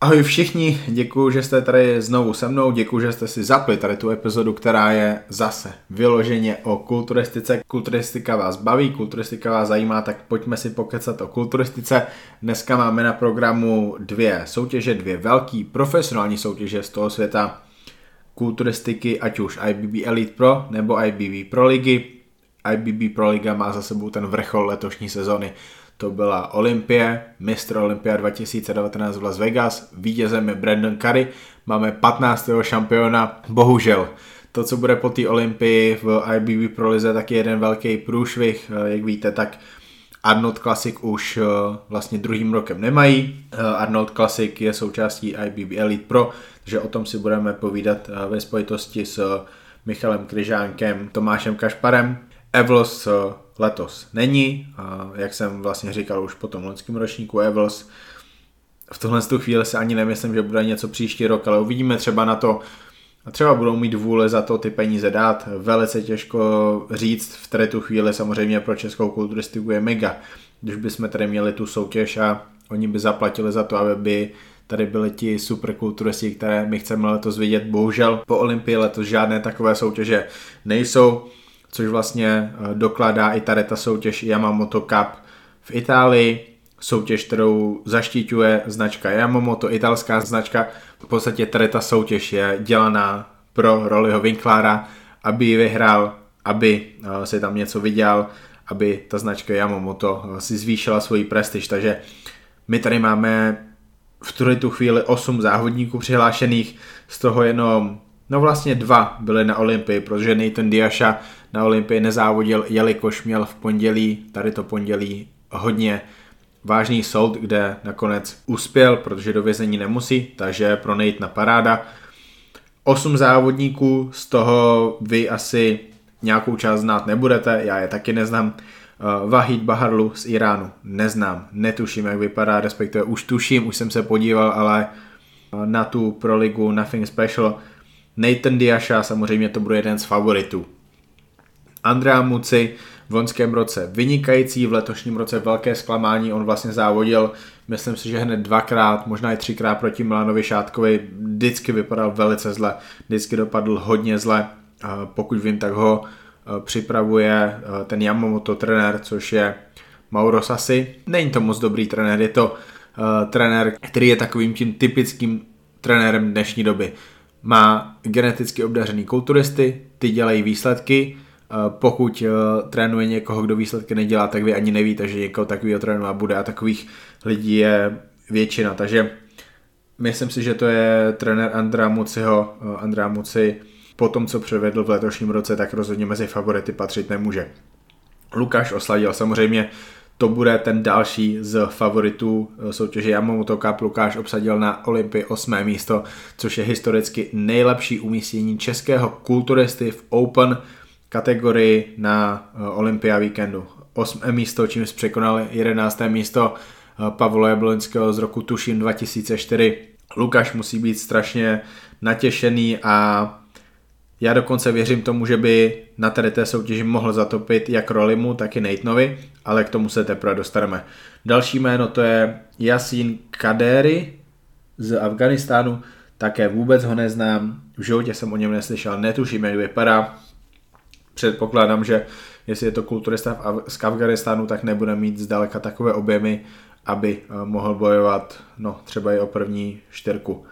Ahoj všichni, děkuji, že jste tady znovu se mnou, děkuji, že jste si zapli tady tu epizodu, která je zase vyloženě o kulturistice. Kulturistika vás baví, kulturistika vás zajímá, tak pojďme si pokecat o kulturistice. Dneska máme na programu dvě soutěže, dvě velký profesionální soutěže z toho světa kulturistiky, ať už IBB Elite Pro nebo IBB Pro ligy. IBB Pro Liga má za sebou ten vrchol letošní sezony to byla Olympie, mistr Olympia 2019 v Las Vegas, vítězem je Brandon Curry, máme 15. šampiona, bohužel. To, co bude po té Olympii v IBB Pro Lize, tak je jeden velký průšvih, eh, jak víte, tak Arnold Classic už eh, vlastně druhým rokem nemají. Eh, Arnold Classic je součástí IBB Elite Pro, takže o tom si budeme povídat ve spojitosti s Michalem Kryžánkem, Tomášem Kašparem. Evlos letos není. A jak jsem vlastně říkal už po tom loňském ročníku Evils, v tuhle tu chvíli se ani nemyslím, že bude něco příští rok, ale uvidíme třeba na to, a třeba budou mít vůle za to ty peníze dát. Velice těžko říct v tady tu chvíli samozřejmě pro českou kulturistiku je mega. Když bychom tady měli tu soutěž a oni by zaplatili za to, aby by tady byli ti superkulturisti, které my chceme letos vidět. Bohužel po Olympii letos žádné takové soutěže nejsou což vlastně eh, dokládá i tady ta soutěž Yamamoto Cup v Itálii, soutěž, kterou zaštiťuje značka Yamamoto, italská značka. V podstatě tady ta soutěž je dělaná pro Rollyho Winklára, aby ji vyhrál, aby eh, si tam něco viděl, aby ta značka Yamamoto eh, si zvýšila svoji prestiž. Takže my tady máme v tuhle tu chvíli 8 závodníků přihlášených, z toho jenom No vlastně dva byly na Olympii, protože Nathan Diasha na Olympii nezávodil, jelikož měl v pondělí, tady to pondělí, hodně vážný soud, kde nakonec uspěl, protože do vězení nemusí, takže pro na paráda. Osm závodníků, z toho vy asi nějakou část znát nebudete, já je taky neznám. Uh, Vahid Baharlu z Iránu neznám, netuším, jak vypadá, respektive už tuším, už jsem se podíval, ale uh, na tu pro ligu Nothing Special Nathan Diasha samozřejmě to bude jeden z favoritů. Andrea Muci v loňském roce vynikající, v letošním roce velké zklamání, on vlastně závodil, myslím si, že hned dvakrát, možná i třikrát proti Milanovi Šátkovi, vždycky vypadal velice zle, vždycky dopadl hodně zle, pokud vím, tak ho e, připravuje e, ten Yamamoto trenér, což je Mauro Sassi. Není to moc dobrý trenér, je to uh, trenér, který je takovým tím typickým trenérem dnešní doby má geneticky obdařený kulturisty, ty dělají výsledky, eh, pokud eh, trénuje někoho, kdo výsledky nedělá, tak vy ani nevíte, že někoho takového trénovat bude a takových lidí je většina, takže myslím si, že to je trenér Andrea Muciho, eh, Andrea Muci po tom, co předvedl v letošním roce, tak rozhodně mezi favority patřit nemůže. Lukáš osladil samozřejmě to bude ten další z favoritů eh, soutěže Yamamoto Cup. Lukáš obsadil na Olympii 8. místo, což je historicky nejlepší umístění českého kulturisty v Open kategorii na eh, Olympia víkendu. 8. místo, čím překonal 11. místo eh, Pavla Jablonského z roku tuším 2004. Lukáš musí být strašně natěšený a já dokonce věřím tomu, že by na tady té soutěži mohl zatopit jak Rolimu, tak i Nathanovi, ale k tomu se teprve dostaneme. Další jméno to je Yasin Kaderi z Afganistánu, také vůbec ho neznám, v životě jsem o něm neslyšel, netuším, jak vypadá. Předpokládám, že jestli je to kulturista z Afganistánu, tak nebude mít zdaleka takové objemy, aby eh, mohl bojovat no, třeba i o první čtyřku.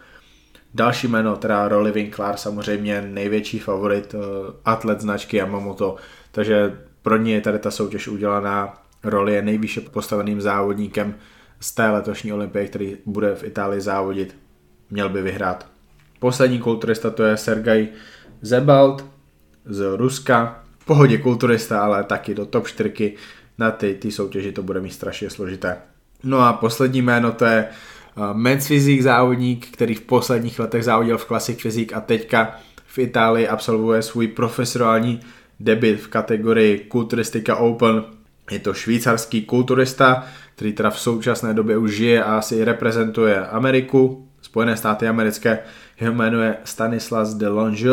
Další jméno, teda Rolly Winkler, samozřejmě největší favorit, uh, atlet značky Yamamoto, takže pro ně je tady ta soutěž udělaná. Rolly je nejvýše postaveným závodníkem z té letošní olympie, který bude v Itálii závodit. Měl by vyhrát. Poslední kulturista to je Sergej Zebald z Ruska. V pohodě kulturista, ale taky do top 4 na ty, ty soutěži to bude mít strašně složité. No a poslední jméno to je men's fyzik závodník, který v posledních letech závodil v Classic Physique a teďka v Itálii absolvuje svůj profesionální debit v kategorii Kulturistika Open. Je to švýcarský kulturista, který teda v současné době už žije a asi reprezentuje Ameriku, Spojené státy americké. Jeho jmenuje Stanislas de Longe,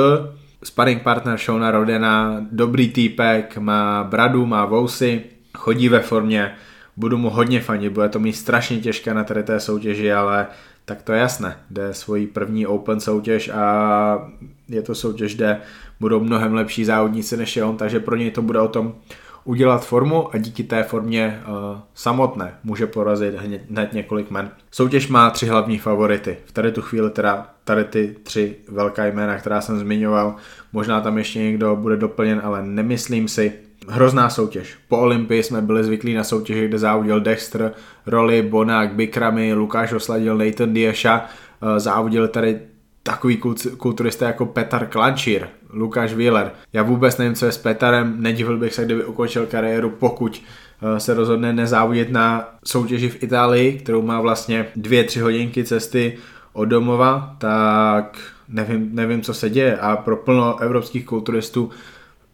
sparring partner Shona Rodena, dobrý týpek, má bradu, má vousy, chodí ve formě, budu mu hodně fanit, bude to mít strašně těžké na tady té soutěži, ale tak to je jasné. Jde svoji první Open soutěž a je to soutěž, kde budou mnohem lepší závodníci než je on, takže pro něj to bude o tom udělat formu a díky té formě uh, samotné může porazit hned, hned několik men. Soutěž má tři hlavní favority. V tady tu chvíli teda tady ty tři velká jména, která jsem zmiňoval, možná tam ještě někdo bude doplněn, ale nemyslím si. Hrozná soutěž. Po Olympii jsme byli zvyklí na soutěži, kde závodil Dexter, Rolly, Bonák, Bikrami, Lukáš Osladil, Nathan Diesha, uh, závodil tady takový kulturista jako Petar Klančír, Lukáš Wheeler. Já vůbec nevím, co je s Petarem, nedivil bych se, kdyby ukončil kariéru, pokud eh, se rozhodne nezávodit na soutěži v Itálii, kterou má vlastně dvě, tři hodinky cesty od domova, tak nevím, nevím, co se děje. A pro plno evropských kulturistů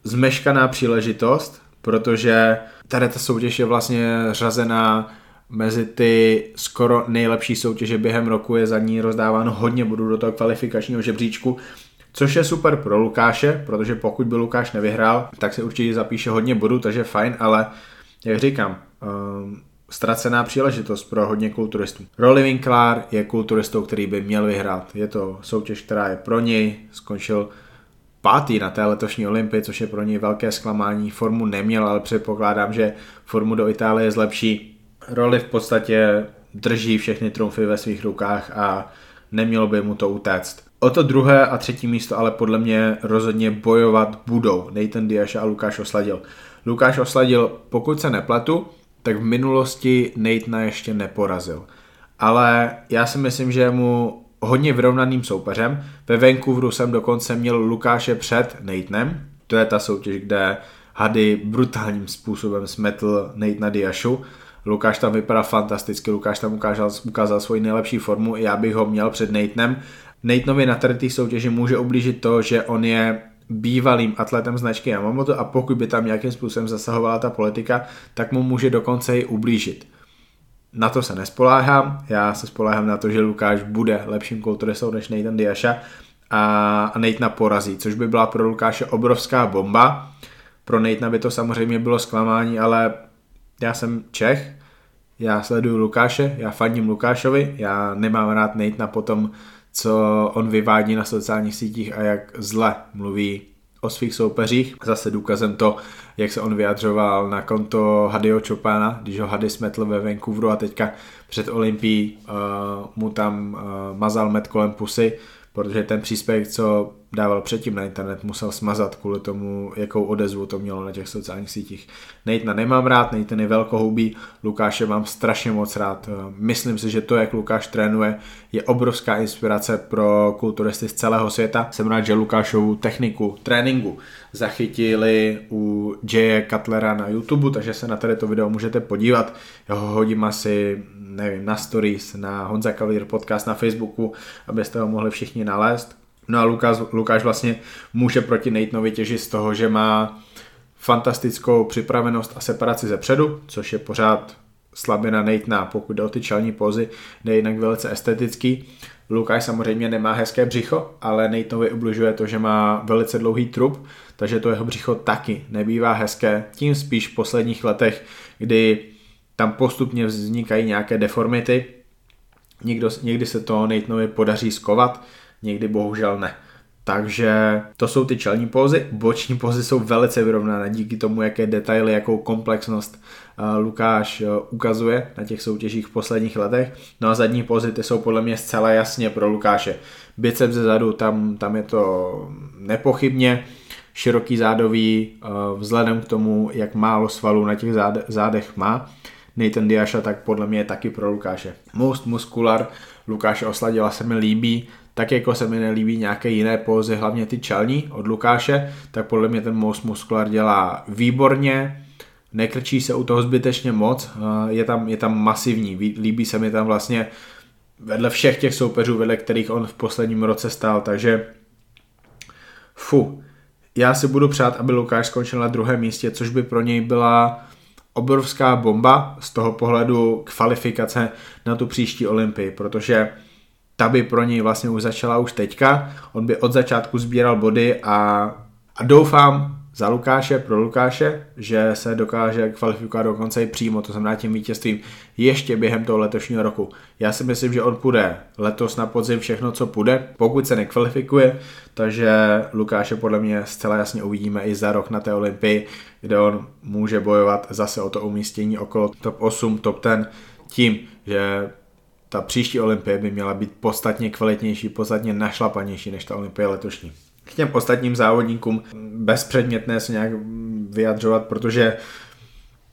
zmeškaná příležitost, protože tady ta soutěž je vlastně řazená mezi ty skoro nejlepší soutěže během roku je za ní rozdáváno hodně bodů do toho kvalifikačního žebříčku, což je super pro Lukáše, protože pokud by Lukáš nevyhrál, tak se určitě zapíše hodně bodů, takže fajn, ale jak říkám, um, ztracená příležitost pro hodně kulturistů. Rolly Winkler je kulturistou, který by měl vyhrát. Je to soutěž, která je pro něj, skončil pátý na té letošní olympii, což je pro něj velké zklamání. Formu neměl, ale předpokládám, že formu do Itálie zlepší roli v podstatě drží všechny trumfy ve svých rukách a nemělo by mu to utéct. O to druhé a třetí místo ale podle mě rozhodně bojovat budou Nathan Diaz a Lukáš Osladil. Lukáš Osladil, pokud se nepletu, tak v minulosti Nathana ještě neporazil. Ale já si myslím, že je mu hodně vyrovnaným soupeřem. Ve Vancouveru jsem dokonce měl Lukáše před Nathanem. To je ta soutěž, kde Hady brutálním způsobem smetl Nathana Diašu Lukáš tam vypadá fantasticky, Lukáš tam ukázal, ukázal svoji nejlepší formu, já bych ho měl před Natenem. Natanovi na tady soutěži může ublížit to, že on je bývalým atletem značky Yamamoto a pokud by tam nějakým způsobem zasahovala ta politika, tak mu může dokonce i ublížit. Na to se nespoláhám, já se spoláhám na to, že Lukáš bude lepším kulturistou než Nathan Diasha a, a Natana porazí, což by byla pro Lukáše obrovská bomba. Pro Natana by to samozřejmě bylo zklamání, ale já jsem Čech, já sleduju Lukáše, já fandím Lukášovi, já nemám rád Natana po tom, co on vyvádí na sociálních sítích a jak zle mluví o svých soupeřích. Zase důkazem to, jak se on vyjadřoval na konto Hadyho Chopana, když ho Hady smetl ve Vancouveru a teďka před Olympií uh, mu tam uh, mazal met kolem pusy, protože ten příspěvek, co dával předtím na internet, musel smazat kvůli tomu, jakou odezvu to mělo na těch sociálních sítích. Nejtna nemám rád, Nejten je velkohoubý, Lukáše mám strašně moc rád. Myslím si, že to, jak Lukáš trénuje, je obrovská inspirace pro kulturisty z celého světa. Jsem rád, že Lukášovu techniku tréninku zachytili u J. Cutlera na YouTube, takže se na tady to video můžete podívat. Já ho hodím asi nevím, na stories, na Honza Kavír podcast na Facebooku, abyste ho mohli všichni nalézt. No a Lukáš, Lukáš vlastně může proti Natanovi těžit z toho, že má fantastickou připravenost a separaci ze předu, což je pořád slabina Natana, pokud jde o ty čelní pozy, jde jinak velice estetický. Lukáš samozřejmě nemá hezké břicho, ale Natanovi ubližuje to, že má velice dlouhý trup, takže to jeho břicho taky nebývá hezké, tím spíš v posledních letech, kdy tam postupně vznikají nějaké deformity, někdo, někdy se to Natanovi podaří skovat, někdy bohužel ne. Takže to jsou ty čelní pózy. Boční pózy jsou velice vyrovnané díky tomu, jaké detaily, jakou komplexnost eh, Lukáš eh, ukazuje na těch soutěžích v posledních letech. No a zadní pózy ty jsou podle mě zcela jasně pro Lukáše. Biceps ze zadu, tam, tam je to nepochybně široký zádový eh, vzhledem k tomu, jak málo svalů na těch zádech má. Nathan Diasha, tak podle mě je taky pro Lukáše. Most Muscular Lukáše Osladila se mi líbí, tak jako se mi nelíbí nějaké jiné pózy, hlavně ty čelní od Lukáše, tak podle mě ten Most Muscular dělá výborně, nekrčí se u toho zbytečně moc, je tam, je tam masivní, líbí se mi tam vlastně vedle všech těch soupeřů, vedle kterých on v posledním roce stál, takže fu, já si budu přát, aby Lukáš skončil na druhém místě, což by pro něj byla obrovská bomba z toho pohledu kvalifikace na tu příští olympii, protože ta by pro něj vlastně už začala už teďka, on by od začátku sbíral body a, a doufám, za Lukáše, pro Lukáše, že se dokáže kvalifikovat dokonce i přímo, to znamená tím vítězstvím, ještě během toho letošního roku. Já si myslím, že on půjde letos na podzim všechno, co půjde, pokud se nekvalifikuje, takže Lukáše podle mě zcela jasně uvidíme i za rok na té Olympii, kde on může bojovat zase o to umístění okolo top 8, top 10, tím, že ta příští olympie by měla být podstatně kvalitnější, podstatně našlapanější než ta olympie letošní. K těm ostatním závodníkům bezpředmětné se nějak vyjadřovat, protože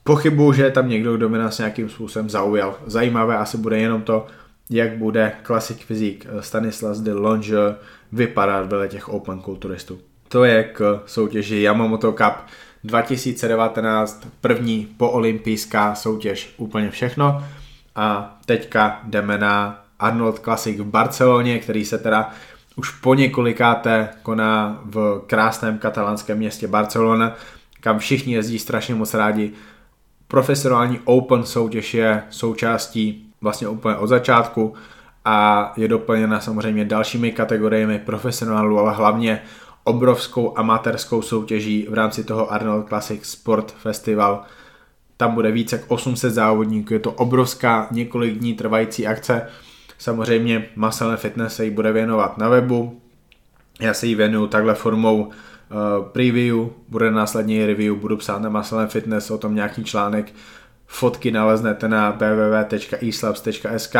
pochybuju, že je tam někdo, kdo by nás nějakým způsobem zaujal. Zajímavé asi bude jenom to, jak bude klasik fyzik Stanislas de Longe vypadat vedle těch Open kulturistů. To je k soutěži Yamamoto Cup 2019, první poolympijská soutěž, úplně všechno. A teďka jdeme na Arnold Classic v Barceloně, který se teda už po několikáté koná v krásném katalánském městě Barcelona, kam všichni jezdí strašně moc rádi. Profesionální Open soutěž je součástí vlastně úplně od začátku a je doplněna samozřejmě dalšími kategoriemi profesionálů, ale hlavně obrovskou amatérskou soutěží v rámci toho Arnold Classic Sport Festival. Tam bude více jak 800 závodníků, je to obrovská několik dní trvající akce. Samozřejmě Muscle Fitness se jí bude věnovat na webu. Já se jí věnuju takhle formou uh, preview, bude následně i review, budu psát na Muscle Fitness o tom nějaký článek, fotky naleznete na www.eslabs.sk.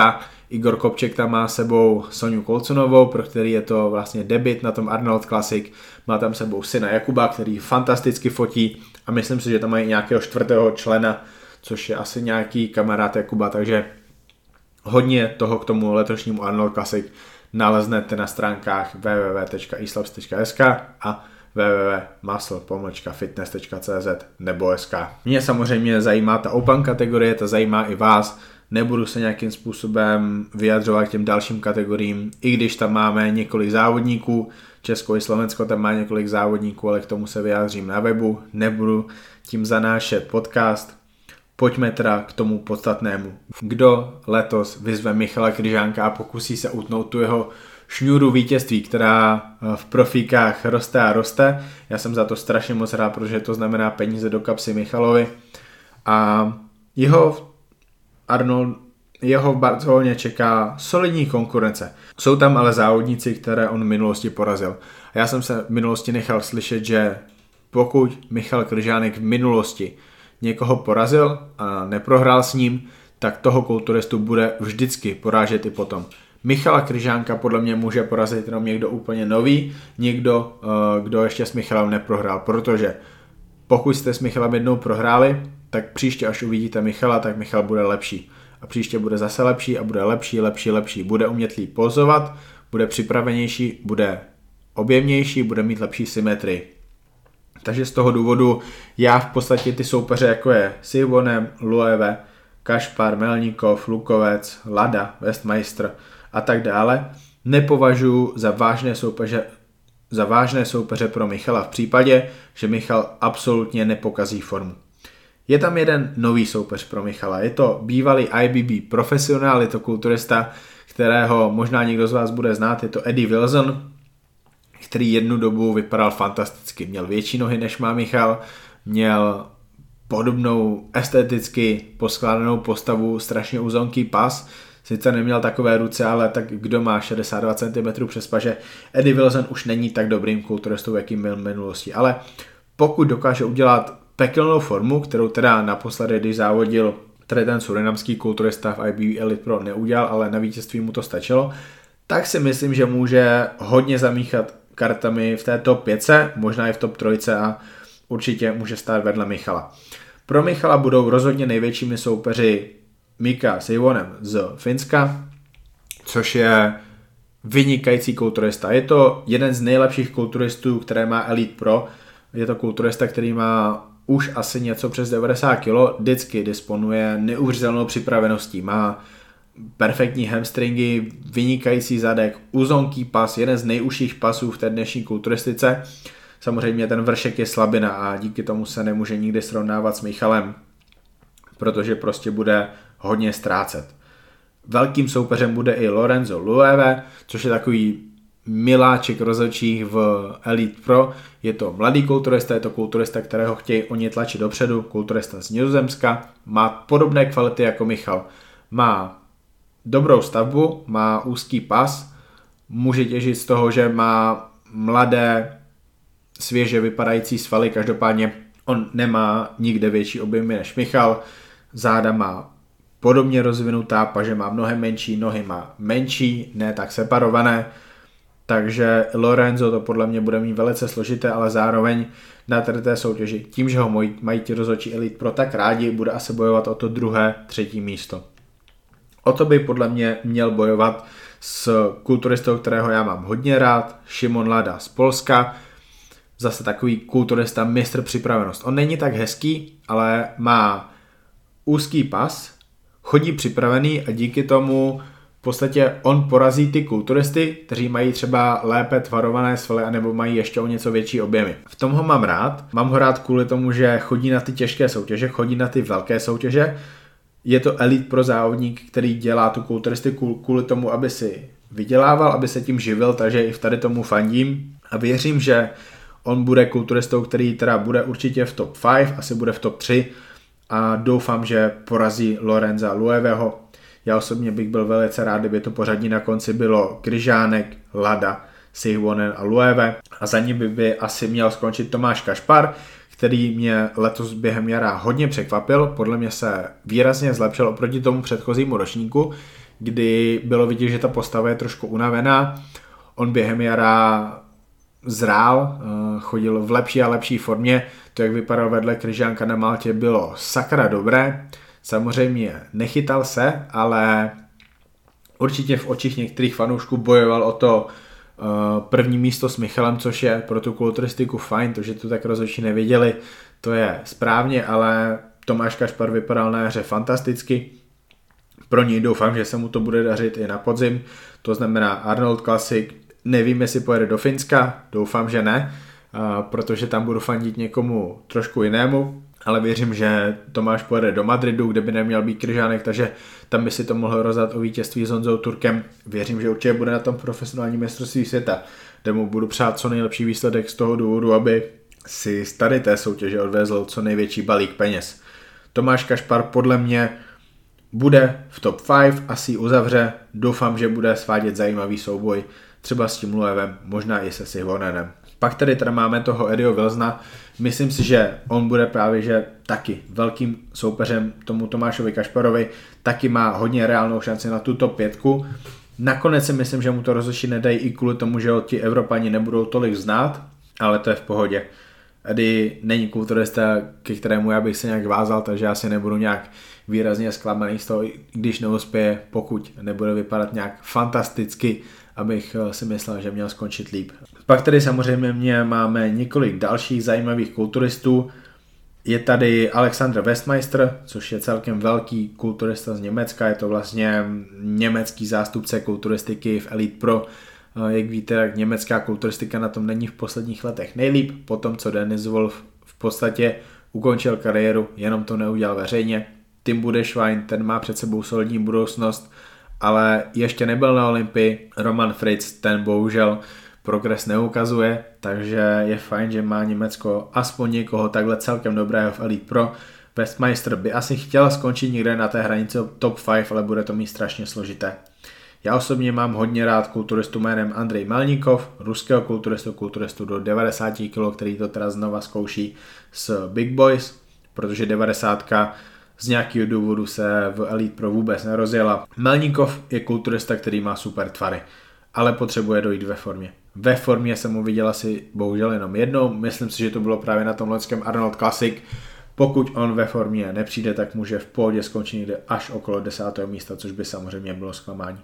Igor Kopček tam má sebou Soniu Kolcunovou, pro který je to vlastně debit na tom Arnold Classic. Má tam sebou syna Jakuba, který fantasticky fotí a myslím si, že tam mají nějakého čtvrtého člena, což je asi nějaký kamarád Jakuba, takže hodně toho k tomu letošnímu Arnold Classic naleznete na stránkách www.eslabs.sk a www.muscle-fitness.cz nebo SK. Mě samozřejmě zajímá ta open kategorie, ta zajímá i vás, nebudu se nějakým způsobem vyjadřovat k těm dalším kategoriím, i když tam máme několik závodníků, Česko i Slovensko tam má několik závodníků, ale k tomu se vyjádřím na webu, nebudu tím zanášet podcast. Pojďme teda k tomu podstatnému. Kdo letos vyzve Michala Kryžánka a pokusí se utnout tu jeho šňůru vítězství, která eh, v profíkách roste a roste. Já jsem za to strašně moc rád, protože to znamená peníze do kapsy Michalovi. A jeho Arnold, jeho v Barceloně čeká solidní konkurence. Jsou tam ale závodníci, které on v minulosti porazil. A já jsem se v minulosti nechal slyšet, že pokud Michal Kryžánek v minulosti někoho porazil a neprohrál s ním, tak toho kulturistu bude vždycky porážet i potom. Michala Kryžánka podle mě může porazit jenom někdo úplně nový, někdo, eh, kdo ještě s Michalem neprohrál, protože pokud jste s Michalem jednou prohráli, tak příště, až uvidíte Michala, tak Michal bude lepší. A příště bude zase lepší a bude lepší, lepší, lepší. Bude umět pozovat, bude připravenější, bude objemnější, bude mít lepší symetrii. Takže z toho důvodu já v podstatě ty soupeře, jako je Sivonem, Lueve, Kašpar, Melníkov, Lukovec, Lada, Westmeister, a tak dále, nepovažuji za vážné soupeře, za vážné soupeře pro Michala v případě, že Michal absolutně nepokazí formu. Je tam jeden nový soupeř pro Michala, je to bývalý IBB profesionál, je to kulturista, kterého možná někdo z vás bude znát, je to Eddie Wilson, který jednu dobu vypadal fantasticky. Měl větší nohy než má Michal, měl podobnou esteticky poskládanou postavu, strašně uzonký pas, sice neměl takové ruce, ale tak kdo má 62 cm přes paže, Eddie Wilson už není tak dobrým kulturistou, jakým byl v minulosti, ale pokud dokáže udělat pekelnou formu, kterou teda naposledy, když závodil tady ten surinamský kulturista v IBU Elite Pro neudělal, ale na vítězství mu to stačilo, tak si myslím, že může hodně zamíchat kartami v té top 5, možná i v top 3 a určitě může stát vedle Michala. Pro Michala budou rozhodně největšími soupeři Mika Seivonem z Finska, což je vynikající kulturista. Je to jeden z nejlepších kulturistů, které má Elite Pro. Je to kulturista, který má už asi něco přes 90 kg, vždycky disponuje neuvěřitelnou připraveností, má perfektní hamstringy, vynikající zadek, uzonký pas, jeden z nejužších pasů v té dnešní kulturistice. Samozřejmě ten vršek je slabina a díky tomu se nemůže nikdy srovnávat s Michalem, protože prostě bude hodně ztrácet. Velkým soupeřem bude i Lorenzo Lueve, což je takový miláček rozhodčích v Elite Pro. Je to mladý kulturista, je to kulturista, kterého chtějí oni tlačit dopředu, kulturista z Nizozemska, má podobné kvality jako Michal. Má dobrou stavbu, má úzký pas, může těžit z toho, že má mladé, svěže vypadající svaly, každopádně on nemá nikde větší objemy než Michal, záda má podobně rozvinutá, paže má mnohem menší, nohy má menší, ne tak separované, takže Lorenzo to podle mě bude mít velice složité, ale zároveň na té soutěži, tím, že ho mají ti rozhodčí elit pro tak rádi, bude asi bojovat o to druhé, třetí místo. O to by podle mě měl bojovat s kulturistou, kterého já mám hodně rád, Šimon Lada z Polska, zase takový kulturista, mistr připravenost. On není tak hezký, ale má úzký pas, chodí připravený a díky tomu v podstatě on porazí ty kulturisty, kteří mají třeba lépe tvarované svaly anebo mají ještě o něco větší objemy. V tom ho mám rád. Mám ho rád kvůli tomu, že chodí na ty těžké soutěže, chodí na ty velké soutěže. Je to elit pro závodník, který dělá tu kulturistiku kvůli tomu, aby si vydělával, aby se tím živil, takže i v tady tomu fandím. A věřím, že on bude kulturistou, který teda bude určitě v top 5, asi bude v top 3 a doufám, že porazí Lorenza Lueveho. Já osobně bych byl velice rád, kdyby to pořadí na konci bylo Kryžánek, Lada, Sihvonen a Lueve. A za ním by, by asi měl skončit Tomáš Kašpar, který mě letos během jara hodně překvapil, podle mě se výrazně zlepšil oproti tomu předchozímu ročníku, kdy bylo vidět, že ta postava je trošku unavená. On během jara zrál, eh, chodil v lepší a lepší formě, to, jak vypadal vedle Kryžánka na Maltě, bylo sakra dobré. Samozřejmě nechytal se, ale určitě v očích některých fanoušků bojoval o to první místo s Michalem, což je pro tu kulturistiku fajn, to, že to tak rozhodčí nevěděli, to je správně, ale Tomáš Kašpar vypadal na hře fantasticky. Pro něj doufám, že se mu to bude dařit i na podzim, to znamená Arnold Classic, nevím, jestli pojede do Finska, doufám, že ne, protože tam budu fandit někomu trošku jinému, ale věřím, že Tomáš pojede do Madridu, kde by neměl být Kryžánek, takže tam by si to mohl rozdat o vítězství s Honzou Turkem. Věřím, že určitě bude na tom profesionální mistrovství světa, kde mu budu přát co nejlepší výsledek z toho důvodu, aby si z tady té soutěže odvezl co největší balík peněz. Tomáš Kašpar podle mě bude v top 5, asi uzavře, doufám, že bude svádět zajímavý souboj, třeba s tím Luevem, možná i se Sihonenem. Pak tady teda máme toho Edio Vilzna, myslím si, že on bude právě že taky velkým soupeřem tomu Tomášovi Kašparovi, taky má hodně reálnou šanci na tuto pětku. Nakonec si myslím, že mu to rozlišit nedají i kvůli tomu, že ti Evropani nebudou tolik znát, ale to je v pohodě. Eddie není kulturista, ke kterému já bych se nějak vázal, takže já si nebudu nějak výrazně zklamaný z toho, když neuspěje, pokud nebude vypadat nějak fantasticky, abych eh, si myslel, že měl skončit líp. Pak tady samozřejmě mě máme několik dalších zajímavých kulturistů. Je tady Alexander Westmeister, což je celkem velký kulturista z Německa, je to vlastně německý zástupce kulturistiky v Elite Pro. Eh, jak víte, tak německá kulturistika na tom není v posledních letech nejlíp, po tom, co Dennis Wolf v podstatě ukončil kariéru, jenom to neudělal veřejně. Tim Budešwein, ten má před sebou solidní budoucnost, ale ještě nebyl na Olympii. Roman Fritz, ten bohužel progres neukazuje, takže je fajn, že má Německo aspoň někoho takhle celkem dobrého v Elite Pro. Westmeister by asi chtěl skončit někde na té hranici top 5, ale bude to mít strašně složité. Já osobně mám hodně rád kulturistu jménem Andrej Melnikov, ruského kulturistu, kulturistu do 90 kg, který to teda znova zkouší s Big Boys, protože 90 z nějakého důvodu se v Elite Pro vůbec nerozjela. Melníkov je kulturista, který má super tvary, ale potřebuje dojít ve formě. Ve formě jsem mu viděl asi bohužel jenom jednou, myslím si, že to bylo právě na tom loňském Arnold Classic. Pokud on ve formě nepřijde, tak může v pohodě skončit někde až okolo desátého místa, což by samozřejmě bylo zklamání.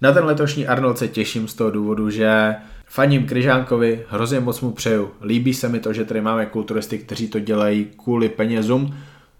Na ten letošní Arnold se těším z toho důvodu, že faním Kryžánkovi, hrozně moc mu přeju. Líbí se mi to, že tady máme kulturisty, kteří to dělají kvůli penězům,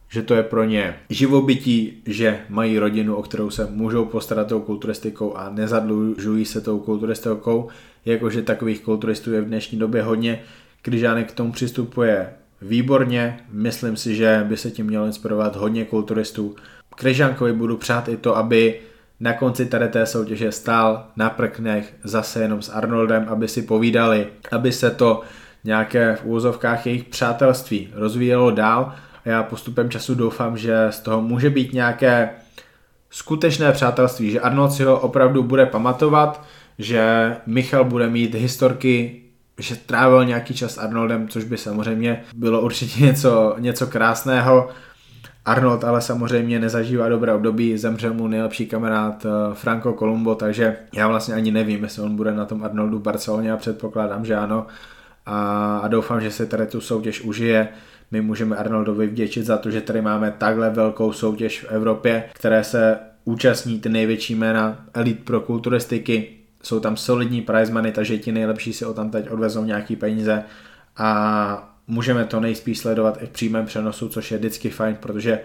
že to je pro ně živobytí, že mají rodinu, o kterou se můžou postarat tou kulturistikou a nezadlužují se tou kulturistikou, jakože takových kulturistů je v dnešní době hodně. Kryžánek k tomu přistupuje výborně, myslím si, že by se tím mělo inspirovat hodně kulturistů. Kryžánkovi budu přát i to, aby na konci tady té soutěže stál na prknech zase jenom s Arnoldem, aby si povídali, aby se to nějaké v úzovkách jejich přátelství rozvíjelo dál a já postupem času doufám, že z toho může být nějaké skutečné přátelství, že Arnold si ho opravdu bude pamatovat, že Michal bude mít historky, že trávil nějaký čas s Arnoldem, což by samozřejmě bylo určitě něco, něco krásného. Arnold ale samozřejmě nezažívá dobré období, zemřel mu nejlepší kamarád eh, Franco Colombo, takže já vlastně ani nevím, jestli on bude na tom Arnoldu v Barceloně a předpokládám, že ano. A, a doufám, že se tady tu soutěž užije. My můžeme Arnoldovi vděčit za to, že tady máme takhle velkou soutěž v Evropě, které se účastní ty největší jména elit pro kulturistiky. Jsou tam solidní prize money, takže ti nejlepší si o tam teď odvezou nějaký peníze a můžeme to nejspíš sledovat i v přímém přenosu, což je vždycky fajn, protože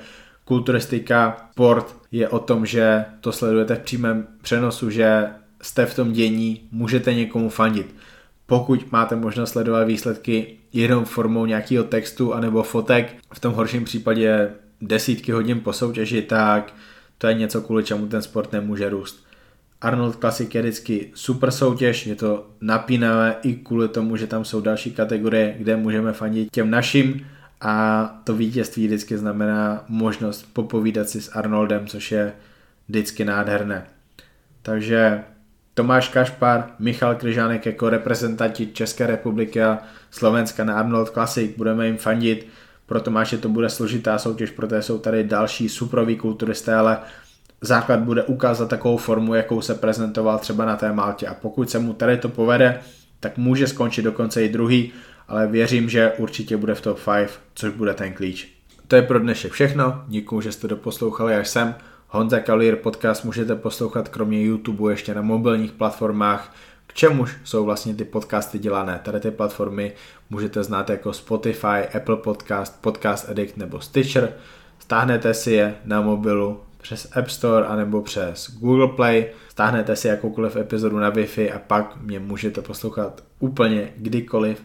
kulturistika, sport je o tom, že to sledujete v přímém přenosu, že jste v tom dění, můžete někomu fandit. Pokud máte možnost sledovat výsledky jenom formou nějakého textu anebo fotek, v tom horším případě desítky hodin po soutěži, tak to je něco, kvůli čemu ten sport nemůže růst. Arnold Classic je vždycky super soutěž, je to napínavé i kvůli tomu, že tam jsou další kategorie, kde můžeme fandit těm našim. A to vítězství vždycky znamená možnost popovídat si s Arnoldem, což je vždycky nádherné. Takže Tomáš Kašpar, Michal Kryžánek jako reprezentanti České republiky a Slovenska na Arnold Classic, budeme jim fandit, pro Tomáše to bude složitá soutěž, protože jsou tady další suproví kulturisté, ale základ bude ukázat takovou formu, jakou se prezentoval třeba na té Maltě a pokud se mu tady to povede, tak může skončit dokonce i druhý, ale věřím, že určitě bude v top 5, což bude ten klíč. To je pro dnešek všechno, děkuji, že jste doposlouchali až sem. Honza Kalier podcast můžete poslouchat kromě YouTube ještě na mobilních platformách, k čemuž jsou vlastně ty podcasty dělané. Tady ty platformy můžete znát jako Spotify, Apple Podcast, Podcast Addict nebo Stitcher. Stáhnete si je na mobilu přes App Store anebo přes Google Play, stáhnete si jakoukoliv epizodu na Wi-Fi a pak mě můžete poslouchat úplně kdykoliv,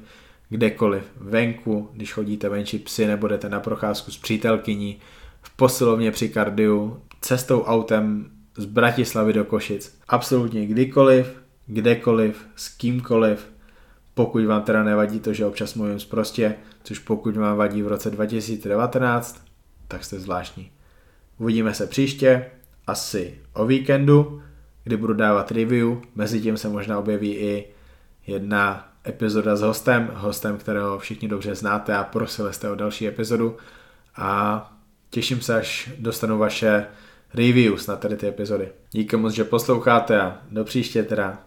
kdekoliv, venku, když chodíte venčí psy nebo jdete na procházku s přítelkyní, v posilovně při kardiu, cestou autem z Bratislavy do Košic. Absolutně kdykoliv, kdekoliv, s kýmkoliv, pokud vám teda nevadí to, že občas mluvím zprostě, což pokud vám vadí v roce 2019, tak jste zvláštní. Uvidíme se příště, asi o víkendu, kdy budu dávat review, mezi tím se možná objeví i jedna epizoda s hostem, hostem, kterého všichni dobře znáte a prosili jste o další epizodu a těším se, až dostanu vaše reviews na tady ty epizody. Díky moc, že posloucháte a do příště teda.